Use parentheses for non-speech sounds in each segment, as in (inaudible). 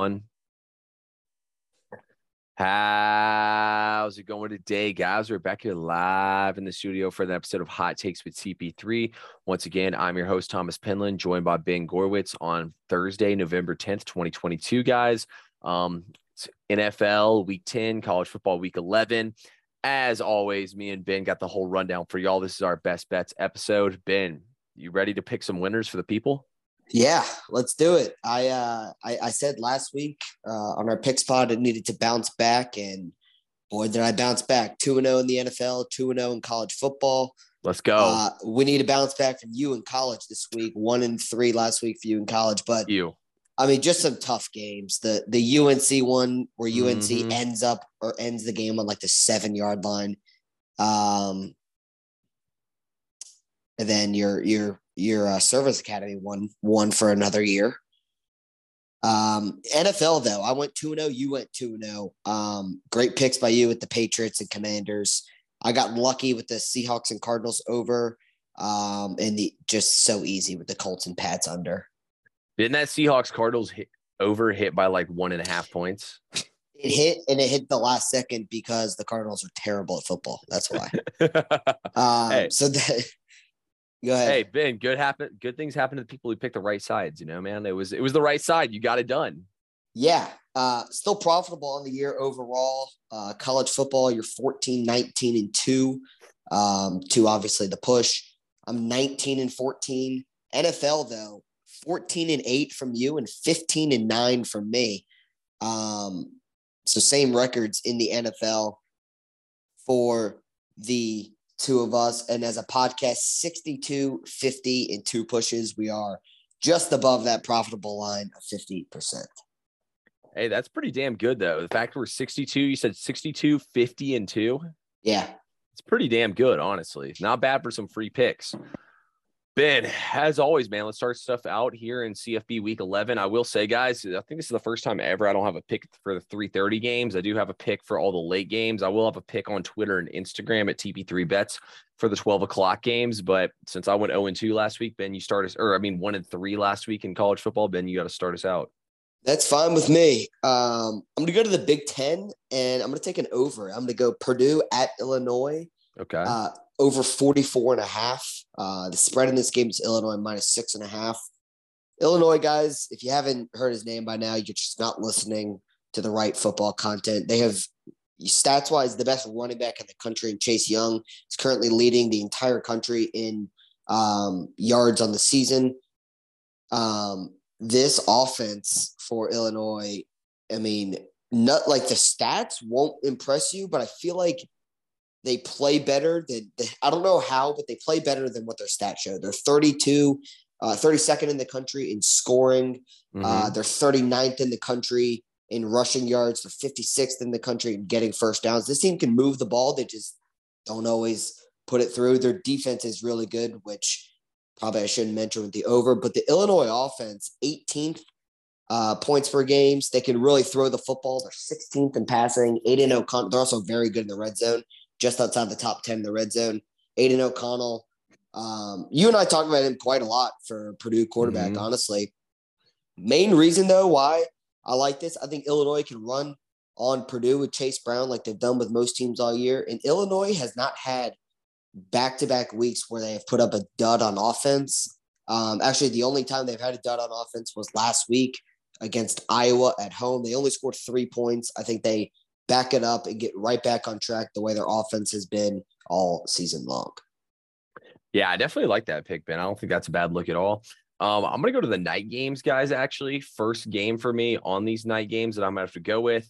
everyone. How's it going today, guys? We're back here live in the studio for the episode of Hot Takes with TP3. Once again, I'm your host, Thomas Penland, joined by Ben Gorwitz on Thursday, November 10th, 2022, guys. Um, NFL week 10, college football week 11. As always, me and Ben got the whole rundown for y'all. This is our best bets episode. Ben, you ready to pick some winners for the people? Yeah, let's do it. I uh, I, I said last week uh, on our picks pod it needed to bounce back, and boy, did I bounce back! Two and zero oh in the NFL, two and zero oh in college football. Let's go. Uh, we need to bounce back from you in college this week. One and three last week for you in college, but you. I mean, just some tough games. The the UNC one where UNC mm-hmm. ends up or ends the game on like the seven yard line. Um, and then your your your uh, service academy one one for another year. Um, NFL though, I went two and zero. Oh, you went two and zero. Oh. Um, great picks by you with the Patriots and Commanders. I got lucky with the Seahawks and Cardinals over, um, and the just so easy with the Colts and Pats under. Didn't that Seahawks Cardinals hit over hit by like one and a half points? It hit and it hit the last second because the Cardinals are terrible at football. That's why. (laughs) um, hey. So that Go ahead. Hey Ben, good happen. Good things happen to the people who pick the right sides. You know, man, it was it was the right side. You got it done. Yeah, uh, still profitable on the year overall. Uh, college football, you're 14, 19, and two. Um, to obviously the push. I'm 19 and 14. NFL though, 14 and eight from you and 15 and nine from me. Um, so same records in the NFL for the two of us. And as a podcast, 62, 50, and two pushes. We are just above that profitable line of 50%. Hey, that's pretty damn good, though. The fact we're 62, you said 62, 50, and two. Yeah. It's pretty damn good, honestly. Not bad for some free picks. Ben, as always, man, let's start stuff out here in CFB week 11. I will say, guys, I think this is the first time ever I don't have a pick for the 330 games. I do have a pick for all the late games. I will have a pick on Twitter and Instagram at TP3 bets for the 12 o'clock games. But since I went 0 and 2 last week, Ben, you start us, or I mean, 1 and 3 last week in college football. Ben, you got to start us out. That's fine with me. Um, I'm going to go to the Big Ten and I'm going to take an over. I'm going to go Purdue at Illinois. Okay. Uh, over 44 and a half. Uh, the spread in this game is Illinois minus six and a half. Illinois guys, if you haven't heard his name by now, you're just not listening to the right football content. They have stats wise the best running back in the country, and Chase Young is currently leading the entire country in um, yards on the season. Um, this offense for Illinois, I mean, not like the stats won't impress you, but I feel like they play better than I don't know how, but they play better than what their stats show. They're 32, uh, 32nd in the country in scoring. Uh, mm-hmm. Uh, they're 39th in the country in rushing yards. They're 56th in the country in getting first downs. This team can move the ball. They just don't always put it through. Their defense is really good, which probably I shouldn't mention with the over. But the Illinois offense, 18th uh, points per games. They can really throw the football. They're 16th in passing, 8 0. They're also very good in the red zone just outside the top 10 in the red zone. Aidan O'Connell. Um, you and I talked about him quite a lot for Purdue quarterback, mm-hmm. honestly. Main reason, though, why I like this, I think Illinois can run on Purdue with Chase Brown like they've done with most teams all year. And Illinois has not had back to back weeks where they have put up a dud on offense. Um, actually, the only time they've had a dud on offense was last week against Iowa at home. They only scored three points. I think they back it up and get right back on track the way their offense has been all season long. Yeah, I definitely like that pick, Ben. I don't think that's a bad look at all. Um, I'm gonna go to the night games, guys. Actually, first game for me on these night games that I'm gonna have to go with.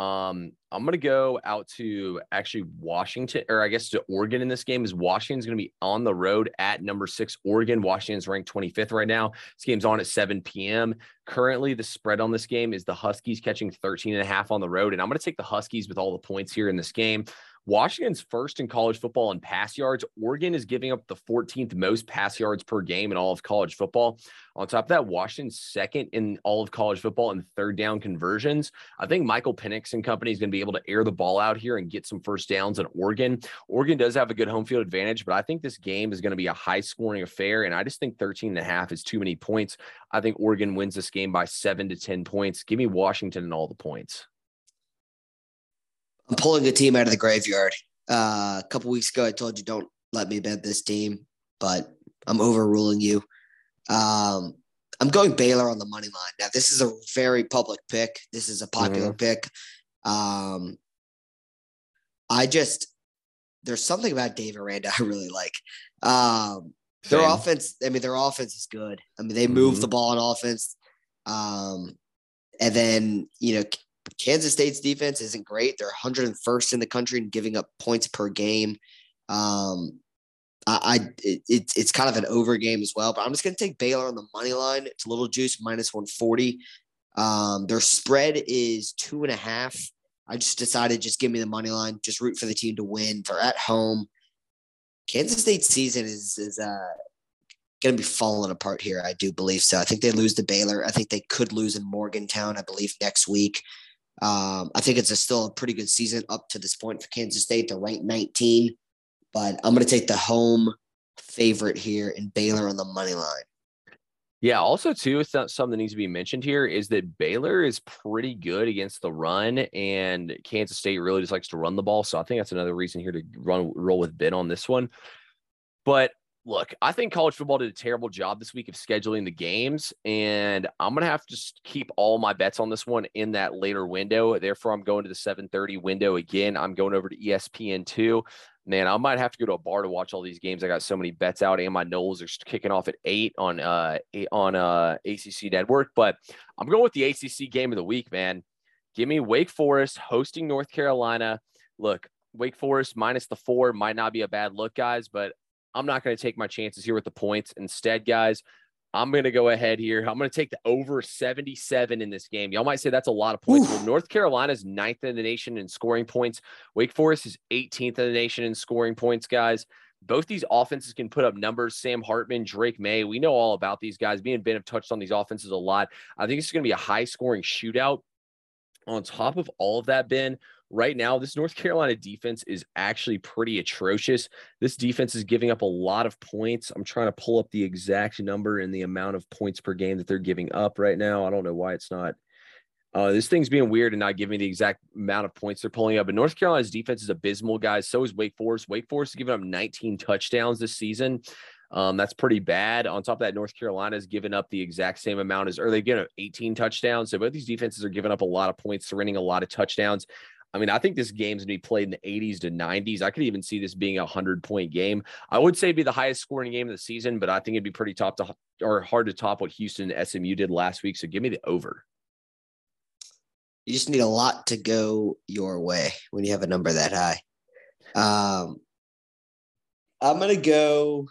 Um, I'm gonna go out to actually Washington, or I guess to Oregon in this game. Is Washington's gonna be on the road at number six Oregon. Washington's ranked 25th right now. This game's on at 7 p.m. Currently, the spread on this game is the Huskies catching 13 and a half on the road, and I'm gonna take the Huskies with all the points here in this game. Washington's first in college football in pass yards. Oregon is giving up the 14th most pass yards per game in all of college football. On top of that, Washington's second in all of college football in third down conversions. I think Michael Penix and company is going to be able to air the ball out here and get some first downs in Oregon. Oregon does have a good home field advantage, but I think this game is going to be a high scoring affair. And I just think 13 and a half is too many points. I think Oregon wins this game by seven to 10 points. Give me Washington and all the points. I'm pulling a team out of the graveyard. Uh, a couple weeks ago, I told you don't let me bet this team, but I'm overruling you. Um, I'm going Baylor on the money line. Now, this is a very public pick. This is a popular mm-hmm. pick. Um, I just there's something about Dave Aranda I really like. Um, their offense, I mean, their offense is good. I mean, they move mm-hmm. the ball on offense. Um, and then, you know, Kansas State's defense isn't great. They're 101st in the country in giving up points per game. Um, I, I it, it's it's kind of an over game as well, but I'm just going to take Baylor on the money line. It's a little juice minus 140. Um, their spread is two and a half. I just decided just give me the money line, just root for the team to win. They're at home. Kansas State season is is uh, going to be falling apart here. I do believe so. I think they lose to Baylor. I think they could lose in Morgantown. I believe next week. Um, I think it's a still a pretty good season up to this point for Kansas State. They're ranked 19, but I'm going to take the home favorite here in Baylor on the money line. Yeah. Also, too, something that needs to be mentioned here is that Baylor is pretty good against the run, and Kansas State really just likes to run the ball. So I think that's another reason here to run roll with Ben on this one. But look, I think college football did a terrible job this week of scheduling the games, and I'm gonna have to just keep all my bets on this one in that later window. Therefore, I'm going to the 7:30 window again. I'm going over to ESPN two. Man, I might have to go to a bar to watch all these games. I got so many bets out, and my Noles are kicking off at eight on uh on uh ACC network. But I'm going with the ACC game of the week, man. Give me Wake Forest hosting North Carolina. Look, Wake Forest minus the four might not be a bad look, guys, but I'm not going to take my chances here with the points. Instead, guys, I'm going to go ahead here. I'm going to take the over 77 in this game. Y'all might say that's a lot of points. Well, North Carolina's ninth in the nation in scoring points. Wake Forest is 18th in the nation in scoring points, guys. Both these offenses can put up numbers. Sam Hartman, Drake Maye, we know all about these guys. Me and Ben have touched on these offenses a lot. I think it's going to be a high scoring shootout. On top of all of that, Ben, right now, this North Carolina defense is actually pretty atrocious. This defense is giving up a lot of points. I'm trying to pull up the exact number and the amount of points per game that they're giving up right now. I don't know why it's not. Uh, this thing's being weird and not giving me the exact amount of points they're pulling up. But North Carolina's defense is abysmal, guys. So is Wake Forest. Wake Forest is giving up 19 touchdowns this season. Um, that's pretty bad. On top of that, North Carolina has given up the exact same amount as, or they get 18 touchdowns. So both these defenses are giving up a lot of points, surrendering a lot of touchdowns. I mean, I think this game's gonna be played in the 80s to 90s. I could even see this being a hundred point game. I would say be the highest scoring game of the season, but I think it'd be pretty top to or hard to top what Houston and SMU did last week. So give me the over. You just need a lot to go your way when you have a number that high. Um, I'm gonna go.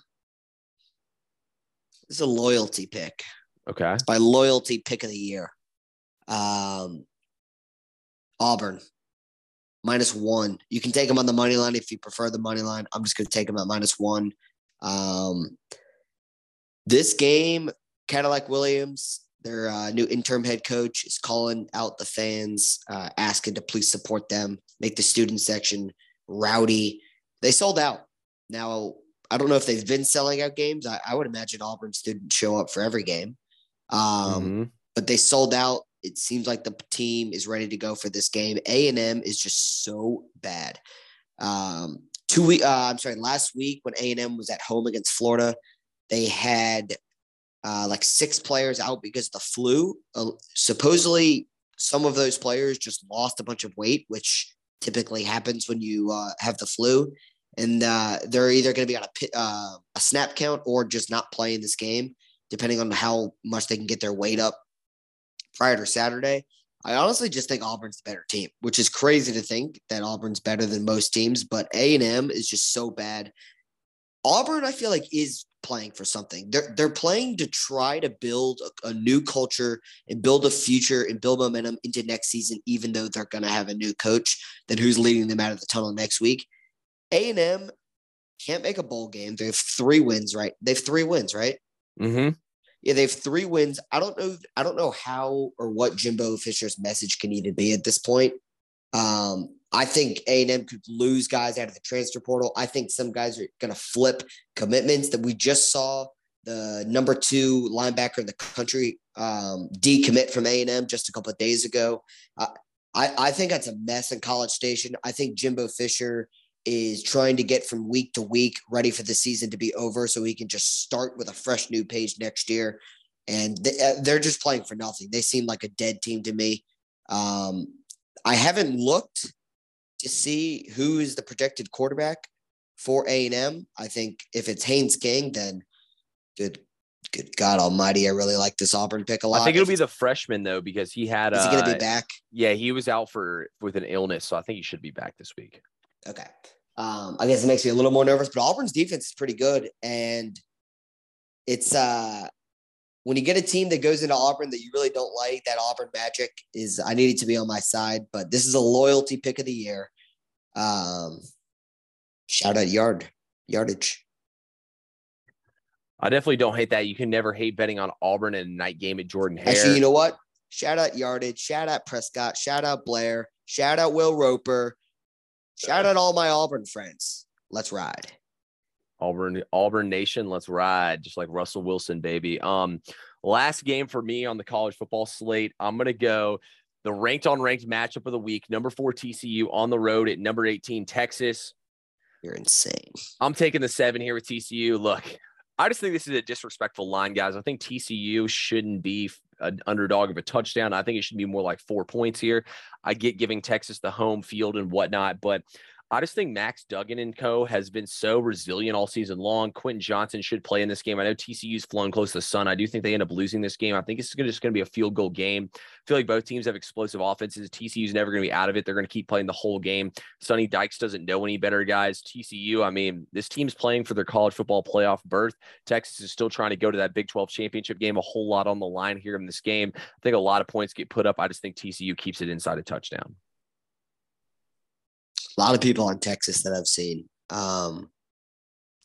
This is a loyalty pick. Okay. It's my loyalty pick of the year. Um, Auburn minus one. You can take them on the money line if you prefer the money line. I'm just going to take them at minus one. Um, this game, Cadillac Williams, their uh, new interim head coach, is calling out the fans, uh, asking to please support them, make the student section rowdy. They sold out. Now, I don't know if they've been selling out games. I, I would imagine Auburn students show up for every game. Um, mm-hmm. But they sold out it seems like the team is ready to go for this game. A and M is just so bad. Um, two week, uh, I'm sorry, last week when A and M was at home against Florida, they had uh, like six players out because of the flu. Uh, supposedly, some of those players just lost a bunch of weight, which typically happens when you uh, have the flu, and uh, they're either going to be on a uh, a snap count or just not playing this game, depending on how much they can get their weight up prior to Saturday. I honestly just think Auburn's the better team, which is crazy to think that Auburn's better than most teams, but A&M is just so bad. Auburn, I feel like, is playing for something. They're they're playing to try to build a, a new culture and build a future and build momentum into next season, even though they're going to have a new coach. Then who's leading them out of the tunnel next week? A and M can't make a bowl game. They have three wins, right? They have three wins, right? Mm-hmm. Yeah, they have three wins. I don't know. I don't know how or what Jimbo Fisher's message can even be at this point. Um, I think A and M could lose guys out of the transfer portal. I think some guys are going to flip commitments that we just saw. The number two linebacker in the country um, decommit from A and M just a couple of days ago. Uh, I, I think that's a mess in College Station. I think Jimbo Fisher is trying to get from week to week ready for the season to be over so he can just start with a fresh new page next year. And they, uh, they're just playing for nothing. They seem like a dead team to me. Um, I haven't looked to see who is the projected quarterback for A and M. I think if it's Haynes King, then good, good God Almighty, I really like this Auburn pick a lot. I think it'll be the freshman though because he had. Is he going to uh, be back? Yeah, he was out for with an illness, so I think he should be back this week. Okay. Um, I guess it makes me a little more nervous, but Auburn's defense is pretty good, and it's uh when you get a team that goes into Auburn that you really don't like, that Auburn magic is I need it to be on my side. But this is a loyalty pick of the year. Um, shout out yard yardage. I definitely don't hate that. You can never hate betting on Auburn in a night game at Jordan Hare. Actually, you know what? Shout out yardage. Shout out Prescott. Shout out Blair. Shout out Will Roper. Shout out to all my Auburn friends. Let's ride. Auburn, Auburn Nation, let's ride, just like Russell Wilson, baby. Um, last game for me on the college football slate. I'm gonna go the ranked on ranked matchup of the week. Number four TCU on the road at number 18 Texas. You're insane. I'm taking the seven here with TCU. Look, I just think this is a disrespectful line, guys. I think TCU shouldn't be an underdog of a touchdown. I think it should be more like four points here. I get giving Texas the home field and whatnot, but I just think Max Duggan and co has been so resilient all season long. Quentin Johnston should play in this game. I know TCU's flown close to the sun. I do think they end up losing this game. I think it's just going to be a field goal game. I feel like both teams have explosive offenses. TCU's never going to be out of it. They're going to keep playing the whole game. Sonny Dykes doesn't know any better, guys. TCU, I mean, this team's playing for their college football playoff berth. Texas is still trying to go to that Big 12 championship game. A whole lot on the line here in this game. I think a lot of points get put up. I just think TCU keeps it inside a touchdown a lot of people on Texas that I've seen. Um,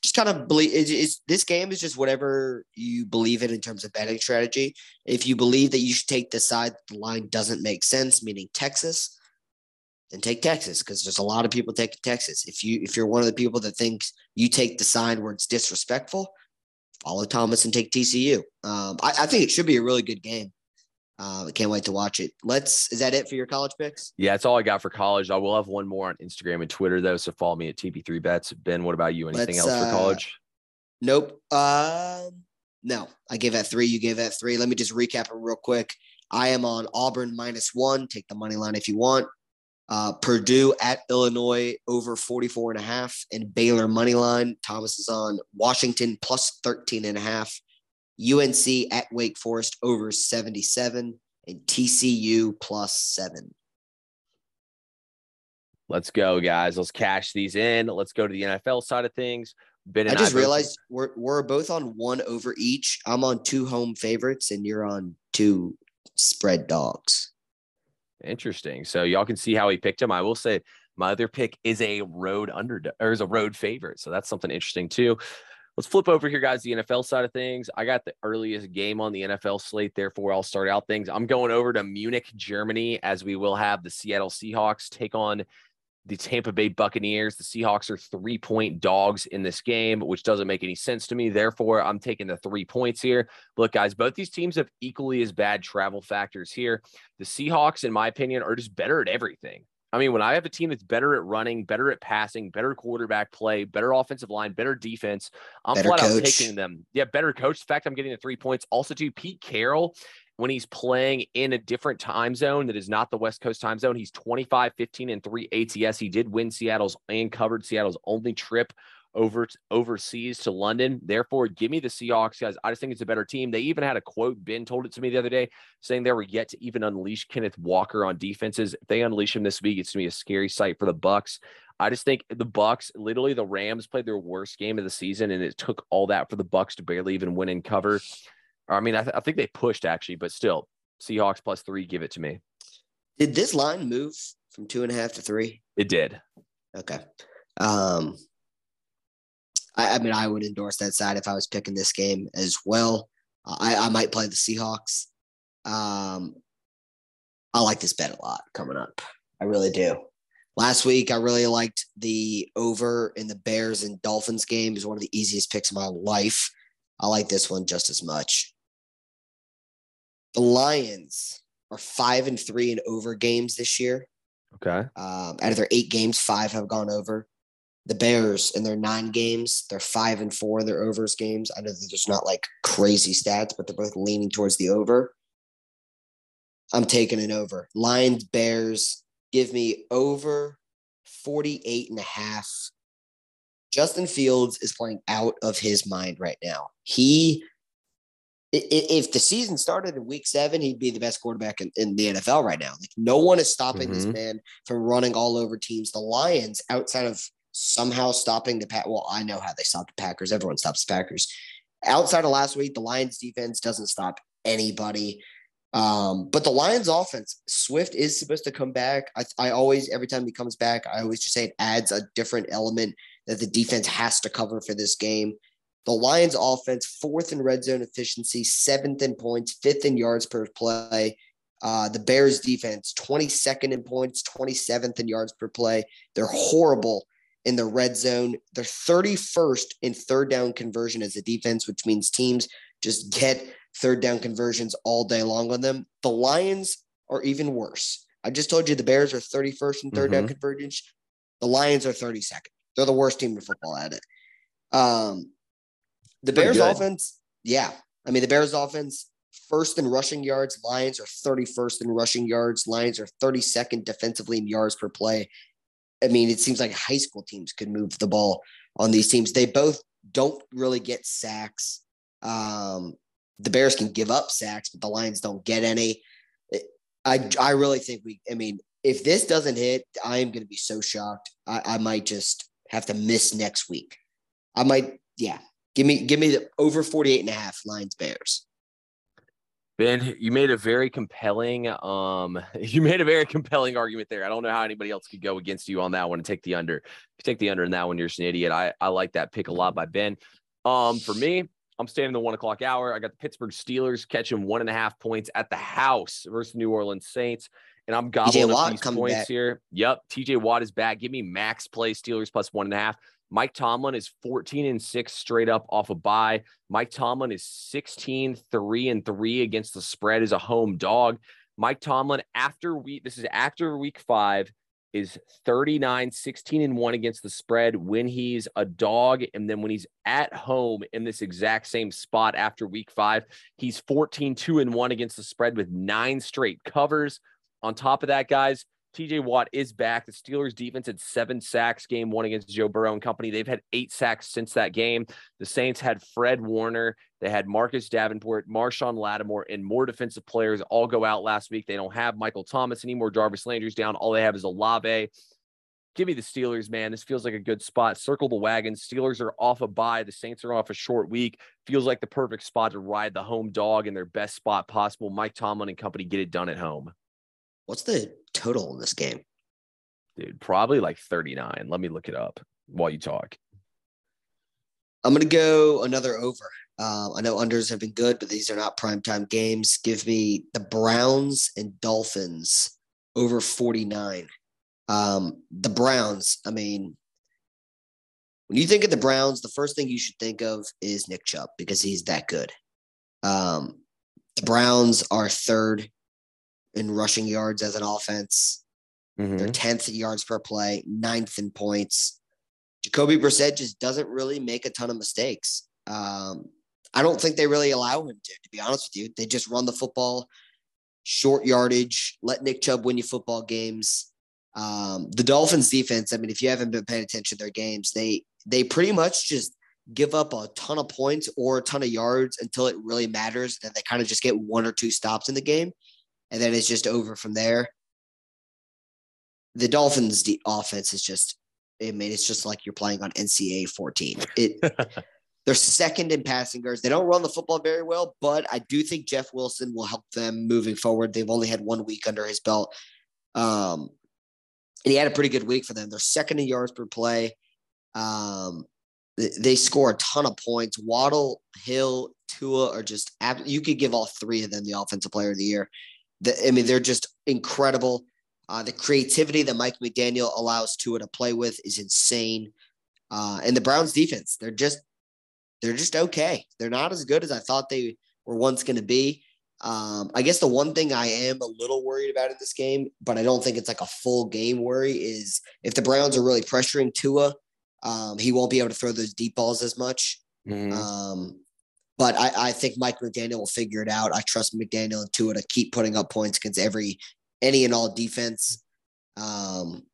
just kind of believe it's, it's, this game is just whatever you believe in in terms of betting strategy. If you believe that you should take the side the line doesn't make sense, meaning Texas, then take Texas because there's a lot of people taking Texas. If you if you're one of the people that thinks you take the side where it's disrespectful, follow Thomas and take TCU. Um, I, I think it should be a really good game. Uh, can't wait to watch it. Let's. Is that it for your college picks? Yeah, that's all I got for college. I will have one more on Instagram and Twitter though, so follow me at TP3 Bets. Ben, what about you? Anything Let's, else for uh, college? Nope. Uh, no, I gave that three. You gave that three. Let me just recap it real quick. I am on Auburn minus one. Take the money line if you want. Uh, Purdue at Illinois over 44 and a half and Baylor money line. Thomas is on Washington plus 13 and a half. UNC at Wake Forest over 77 and TCU plus seven. Let's go, guys. Let's cash these in. Let's go to the NFL side of things. Ben I just I realized we're we're both on one over each. I'm on two home favorites, and you're on two spread dogs. Interesting. So y'all can see how he picked him. I will say my other pick is a road under or is a road favorite. So that's something interesting too. Let's flip over here, guys. The NFL side of things. I got the earliest game on the NFL slate. Therefore, I'll start out things. I'm going over to Munich, Germany, as we will have the Seattle Seahawks take on the Tampa Bay Buccaneers. The Seahawks are three point dogs in this game, which doesn't make any sense to me. Therefore, I'm taking the three points here. Look, guys, both these teams have equally as bad travel factors here. The Seahawks, in my opinion, are just better at everything. I mean, when I have a team that's better at running, better at passing, better quarterback play, better offensive line, better defense, I'm better flat coach. out taking them. Yeah, better coach. In fact, I'm getting the three points. Also, to Pete Carroll, when he's playing in a different time zone that is not the West Coast time zone, he's 25, 15, and three ATS. He did win Seattle's and covered Seattle's only trip over overseas to London. Therefore, give me the Seahawks, guys. I just think it's a better team. They even had a quote. Ben told it to me the other day, saying they were yet to even unleash Kenneth Walker on defenses. If they unleash him this week, it's gonna be a scary sight for the Bucs. I just think the Bucs, literally, the Rams played their worst game of the season, and it took all that for the Bucs to barely even win in cover. I mean, I, th- I think they pushed actually, but still, Seahawks plus three. Give it to me. Did this line move from two and a half to three? It did. Okay. Um, I, I mean, I would endorse that side if I was picking this game as well. I, I might play the Seahawks. Um, I like this bet a lot coming up. I really do. Last week, I really liked the over in the Bears and Dolphins game. is one of the easiest picks of my life. I like this one just as much. The Lions are five and three in over games this year. Okay. Um, out of their eight games, five have gone over. The Bears in their nine games, they're five and four in their overs games. I know that there's not like crazy stats, but they're both leaning towards the over. I'm taking an over. Lions, Bears, give me over 48 and a half. Justin Fields is playing out of his mind right now. He, if the season started in week seven, he'd be the best quarterback in, in the NFL right now. Like no one is stopping mm-hmm. this man from running all over teams. The Lions, outside of somehow stopping the Pack. Well, I know how they stop the Packers. Everyone stops the Packers. Outside of last week, the Lions defense doesn't stop anybody. Um, but the Lions offense, Swift is supposed to come back. I, I always, every time he comes back, I always just say it adds a different element that the defense has to cover for this game. The Lions offense, fourth in red zone efficiency, seventh in points, fifth in yards per play. Uh, the Bears defense, 22nd in points, 27th in yards per play. They're horrible in the red zone. They're 31st in third down conversion as a defense, which means teams just get third down conversions all day long on them. The Lions are even worse. I just told you the Bears are 31st in 3rd mm-hmm. down conversions. The Lions are 32nd. They're the worst team in football at it. Um, the Bears offense, yeah. I mean, the Bears offense, first in rushing yards. Lions are 31st in rushing yards. Lions are 32nd defensively in yards per play. I mean, it seems like high school teams could move the ball on these teams. They both don't really get sacks. Um, the Bears can give up sacks, but the Lions don't get any. I I really think we. I mean, if this doesn't hit, I am going to be so shocked. I, I might just have to miss next week. I might, yeah. Give me give me the over 48 and a half Lions Bears. Ben, you made a very compelling um (laughs) you made a very compelling argument there. I don't know how anybody else could go against you on that one and take the under. If you take the under in that one, you're just an idiot. I, I like that pick a lot by Ben. Um, for me, I'm staying in the one o'clock hour. I got the Pittsburgh Steelers catching one and a half points at the house versus New Orleans Saints. And I'm gobbling up these points back. here. Yep. TJ Watt is back. Give me max play Steelers plus one and a half. Mike Tomlin is 14 and 6 straight up off a bye. Mike Tomlin is 16, 3 and 3 against the spread as a home dog. Mike Tomlin, after week, this is after week five, is 39, 16 and 1 against the spread when he's a dog. And then when he's at home in this exact same spot after week five, he's 14, 2 and 1 against the spread with nine straight covers. On top of that, guys, TJ Watt is back. The Steelers defense had seven sacks game one against Joe Burrow and company. They've had eight sacks since that game. The Saints had Fred Warner. They had Marcus Davenport, Marshon Lattimore, and more defensive players all go out last week. They don't have Michael Thomas anymore. Jarvis Landry's down. All they have is Olave. Give me the Steelers, man. This feels like a good spot. Circle the wagons. Steelers are off a bye. The Saints are off a short week. Feels like the perfect spot to ride the home dog in their best spot possible. Mike Tomlin and company get it done at home. What's the total in this game? Dude, probably like 39. Let me look it up while you talk. I'm going to go another over. Uh, I know unders have been good, but these are not primetime games. Give me the Browns and Dolphins over 49. Um, the Browns, I mean, when you think of the Browns, the first thing you should think of is Nick Chubb because he's that good. Um, the Browns are third in rushing yards as an offense. Mm-hmm. They're 10th yards per play, ninth in points. Jacoby Brissett just doesn't really make a ton of mistakes. Um, I don't think they really allow him to, to be honest with you. They just run the football, short yardage, let Nick Chubb win you football games. Um, the Dolphins defense, I mean, if you haven't been paying attention to their games, they they pretty much just give up a ton of points or a ton of yards until it really matters. Then they kind of just get one or two stops in the game, and then it's just over from there. The Dolphins' the offense is just, I mean, it's just like you're playing on NCAA 14. It (laughs) they're second in passing yards. They don't run the football very well, but I do think Jeff Wilson will help them moving forward. They've only had one week under his belt. Um, and he had a pretty good week for them. They're second in yards per play. Um, they score a ton of points. Waddle, Hill, Tua are just you could give all three of them the offensive player of the year. The, I mean, they're just incredible. Uh, the creativity that Mike McDaniel allows Tua to play with is insane. Uh, and the Browns defense, they're just they're just okay. They're not as good as I thought they were once going to be. Um, I guess the one thing I am a little worried about in this game, but I don't think it's like a full game worry, is if the Browns are really pressuring Tua, um, he won't be able to throw those deep balls as much. Mm-hmm. Um, but I, I, think Mike McDaniel will figure it out. I trust McDaniel and Tua to keep putting up points against every any and all defense. Um,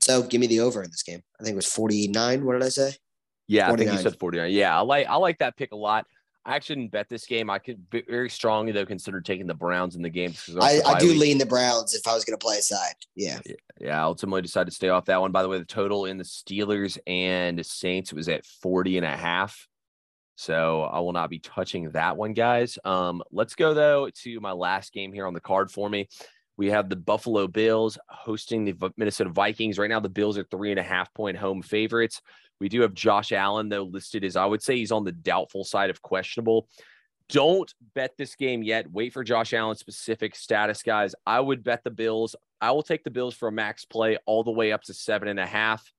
so give me the over in this game. I think it was 49. What did I say? Yeah, 49. I think you said 49. Yeah, I like I like that pick a lot. I actually didn't bet this game. I could very strongly though consider taking the Browns in the game. I, I do week. lean the Browns if I was going to play a side. Yeah. yeah. Yeah. Ultimately decided to stay off that one. By the way, the total in the Steelers and Saints was at 40 and a half. So I will not be touching that one, guys. Um, let's go though to my last game here on the card for me. We have the Buffalo Bills hosting the Minnesota Vikings. Right now, the Bills are three and a half point home favorites. We do have Josh Allen, though, listed as I would say he's on the doubtful side of questionable. Don't bet this game yet. Wait for Josh Allen's specific status, guys. I would bet the Bills. I will take the Bills for a max play all the way up to seven and a half.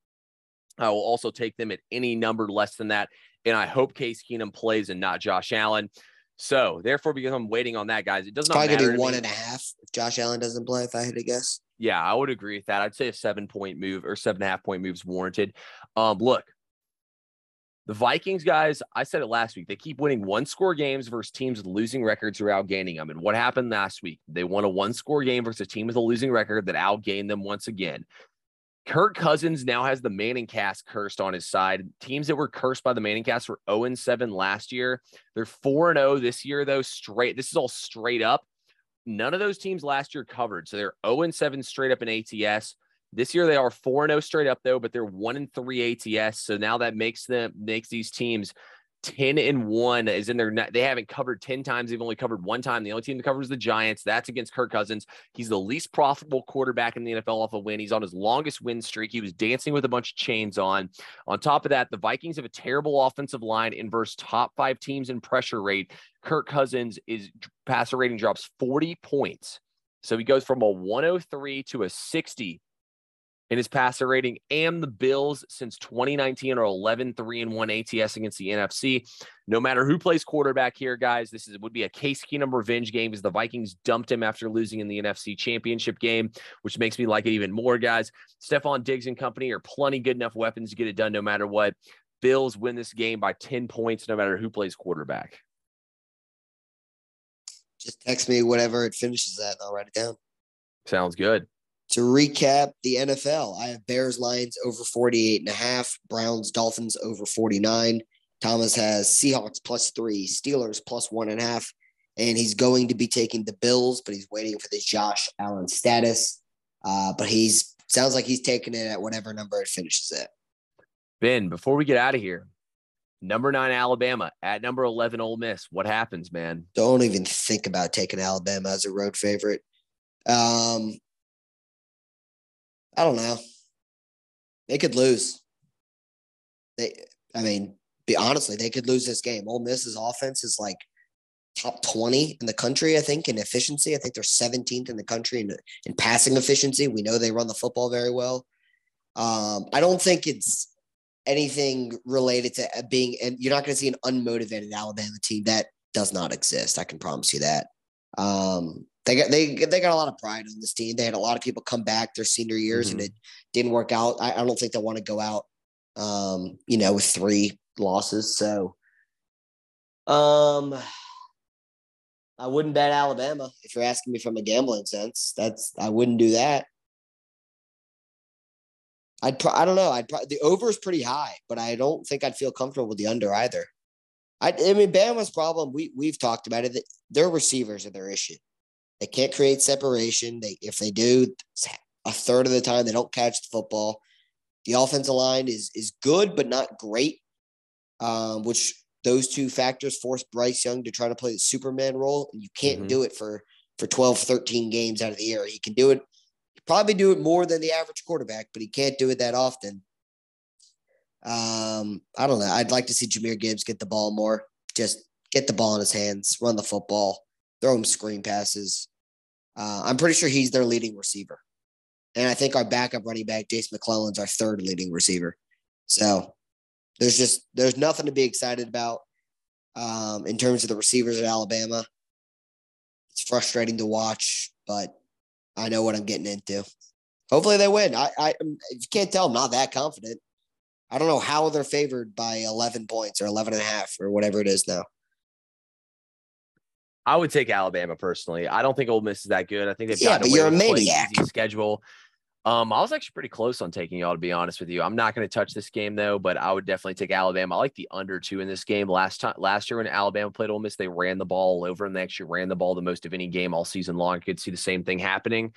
I will also take them at any number less than that. And I hope Case Keenum plays and not Josh Allen. So therefore, because I'm waiting on that, guys, it does not probably gonna be one and a half if Josh Allen doesn't play. If I had to guess, yeah, I would agree with that. I'd say a seven point move or seven and a half point move is warranted. Um, look, the Vikings guys, I said it last week. They keep winning one score games versus teams with losing records who are outgaining them. And what happened last week? They won a one score game versus a team with a losing record that outgained them once again. Kirk Cousins now has the ManningCast cursed on his side. Teams that were cursed by the ManningCast were 0 7 last year. They're 4 0 this year, though. Straight. This is all straight up. None of those teams last year covered. So they're 0 7 straight up in ATS. This year they are 4 0 straight up though, but they're 1 and 3 ATS. So now that makes them makes these teams 10 and 1 is in their. They haven't covered 10 times. They've only covered one time. The only team that covers the Giants. That's against Kirk Cousins. He's the least profitable quarterback in the NFL off a win. He's on his longest win streak. He was dancing with a bunch of chains on. On top of that, the Vikings have a terrible offensive line and versus top five teams in pressure rate. Kirk Cousins is passer rating drops 40 points. So he goes from a 103 to a 60 in his passer rating and the Bills since 2019 are 11 3 and 1 ATS against the NFC. No matter who plays quarterback here, guys, this is would be a Case Keenum revenge game because the Vikings dumped him after losing in the NFC Championship game, which makes me like it even more, guys. Stefon Diggs and company are plenty good enough weapons to get it done no matter what. Bills win this game by 10 points no matter who plays quarterback. Just text me whatever it finishes at, and I'll write it down. Sounds good to recap the NFL, I have Bears Lions over 48 and a half, Browns Dolphins over 49. Thomas has Seahawks plus three, Steelers plus one and a half, and he's going to be taking the Bills, but he's waiting for this Josh Allen status. Uh, but he's sounds like he's taking it at whatever number it finishes at. Ben, before we get out of here, number nine Alabama at number eleven Ole Miss. What happens, man? Don't even think about taking Alabama as a road favorite. Um, I don't know. They could lose. They, I mean, be honestly, they could lose this game. Ole Miss's offense is like top 20 in the country, I think, in efficiency. I think they're 17th in the country in, in passing efficiency. We know they run the football very well. Um, I don't think it's anything related to being, and you're not going to see an unmotivated Alabama team. That does not exist. I can promise you that. Um, they got they they got a lot of pride on this team. They had a lot of people come back their senior years mm-hmm. and it didn't work out. I, I don't think they want to go out, um, you know, with three losses. So, um, I wouldn't bet Alabama if you're asking me from a gambling sense. That's I wouldn't do that. I'd pro- I don't know. I'd pro- the over is pretty high, but I don't think I'd feel comfortable with the under either. I, I mean, Bama's problem. We we've talked about it. That their receivers are their issue. They can't create separation. They if they do, a third of the time they don't catch the football. The offensive line is is good but not great, um, which those two factors force Bryce Young to try to play the Superman role, and you can't mm-hmm. do it for for 12, 13 games out of the year. He can do it, probably do it more than the average quarterback, but he can't do it that often. Um, I don't know. I'd like to see Jahmyr Gibbs get the ball more. Just get the ball in his hands, run the football, throw him screen passes. Uh, I'm pretty sure he's their leading receiver. And I think our backup running back, Jase McClellan's our third leading receiver. So there's just there's nothing to be excited about um, in terms of the receivers at Alabama. It's frustrating to watch, but I know what I'm getting into. Hopefully they win. I, I you can't tell, I'm not that confident. I don't know how they're favored by 11 points or 11 and a half or whatever it is now. I would take Alabama personally. I don't think Ole Miss is that good. I think they've yeah, got you're a maniac. schedule. Um, I was actually pretty close on taking y'all to be honest with you. I'm not going to touch this game though, but I would definitely take Alabama. I like the under two in this game. Last time, last year when Alabama played Ole Miss, they ran the ball all over and they actually ran the ball the most of any game all season long. You could see the same thing happening.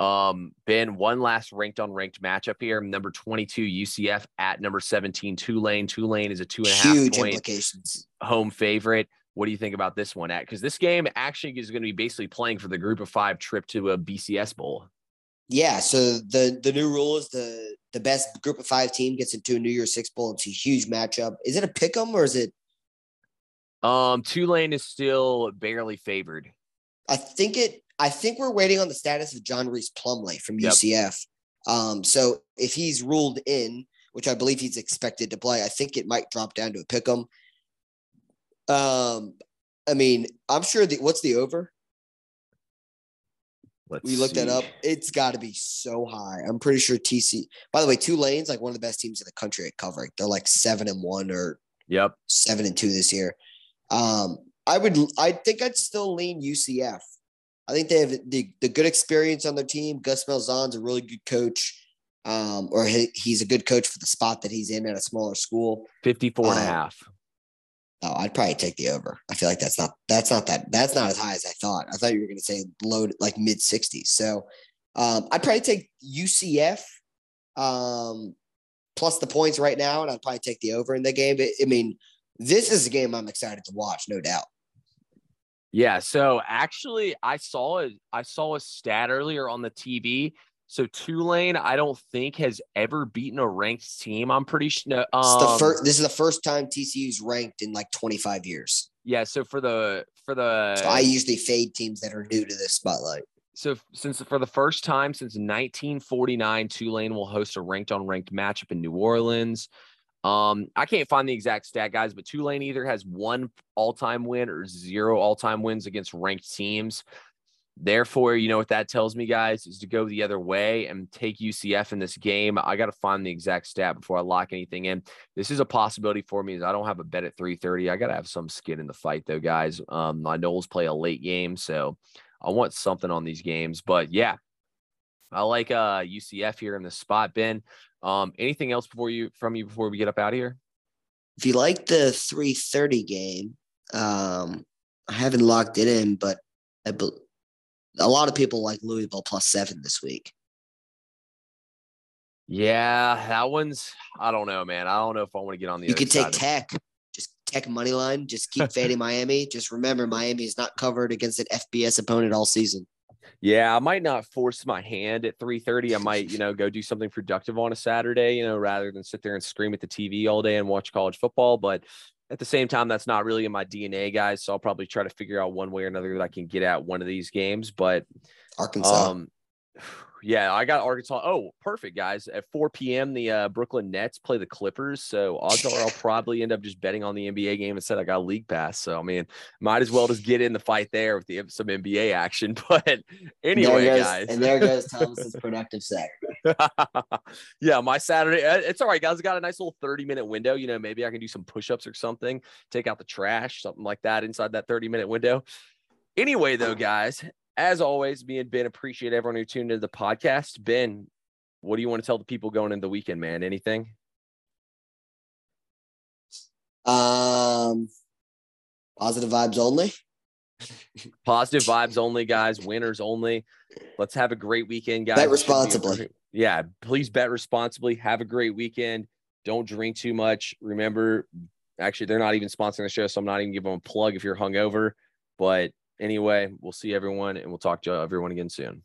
Um, Ben, one last ranked on ranked matchup here. Number 22 UCF at number 17 Tulane. Tulane is a two and a half Huge point implications. home favorite. What do you think about this one at? Because this game actually is going to be basically playing for the group of five trip to a BCS bowl. Yeah. So the the new rule is the the best group of five team gets into a New Year's Six bowl. It's a huge matchup. Is it a pick 'em or is it? Um, Tulane is still barely favored. I think it I think we're waiting on the status of John Rhys Plumlee from yep. UCF. Um, so if he's ruled in, which I believe he's expected to play, I think it might drop down to a pick 'em. Um, I mean, I'm sure the what's the over? Let's we looked see. that up. It's got to be so high. I'm pretty sure TC. By the way, Tulane's like one of the best teams in the country at covering. They're like seven and one or yep seven and two this year. Um, I would. I think I'd still lean UCF. I think they have the, the good experience on their team. Gus Malzahn's a really good coach, um, or he, he's a good coach for the spot that he's in at a smaller school. 54 and um, a half. Oh, I'd probably take the over. I feel like that's not that's not that that's not as high as I thought. I thought you were going to say low like mid 60s. So um, I'd probably take UCF um, plus the points right now, and I'd probably take the over in the game. I mean, this is a game I'm excited to watch, no doubt. Yeah. So actually, I saw a I saw a stat earlier on the TV. So Tulane, I don't think has ever beaten a ranked team. I'm pretty sure. Um, the first. This is the first time TCU's ranked in like 25 years. Yeah. So for the for the, so I usually fade teams that are new to this spotlight. So since for the first time since 1949, Tulane will host a ranked on ranked matchup in New Orleans. Um, I can't find the exact stat, guys, but Tulane either has one all-time win or zero all-time wins against ranked teams. Therefore, you know what that tells me, guys, is to go the other way and take UCF in this game. I got to find the exact stat before I lock anything in. This is a possibility for me. Is I don't have a bet at 3:30. I got to have some skin in the fight, though, guys. Um, my Noles play a late game, so I want something on these games. But yeah, I like uh UCF here in the spot, Ben. Um, anything else before you from you before we get up out of here? If you like the 330 game, um, I haven't locked it in, but I be- a lot of people like Louisville plus seven this week. Yeah, that one's I don't know, man. I don't know if I want to get on the. You could take Tech, just Tech money line. Just keep (laughs) fading Miami. Just remember, Miami is not covered against an FBS opponent all season. Yeah, I might not force my hand at 3:30. I might, you know, go do something productive on a Saturday, you know, rather than sit there and scream at the TV all day and watch college football. But at the same time, that's not really in my DNA, guys. So I'll probably try to figure out one way or another that I can get at one of these games. But Arkansas. Um, yeah, I got Arkansas. Oh, perfect, guys. At 4 p.m., the uh, Brooklyn Nets play the Clippers. So odds are I'll probably end up just betting on the NBA game instead. I got a league pass. So, I mean, might as well just get in the fight there with the, some NBA action. (laughs) But anyway, goes, guys. And there goes (laughs) Thomas's productive Saturday. (laughs) yeah, my Saturday. Uh, it's all right, guys. I got a nice little 30 minute window. You know, maybe I can do some push ups or something, take out the trash, something like that inside that 30 minute window. Anyway, though, guys, as always, me and Ben appreciate everyone who tuned into the podcast. Ben, what do you want to tell the people going into the weekend, man? Anything? Um, positive vibes only. (laughs) Positive vibes only, guys. Winners only. Let's have a great weekend, guys. Bet responsibly. Yeah, please bet responsibly. Have a great weekend. Don't drink too much. Remember, actually, they're not even sponsoring the show, so I'm not even giving them a plug if you're hungover. But anyway, we'll see everyone and we'll talk to everyone again soon.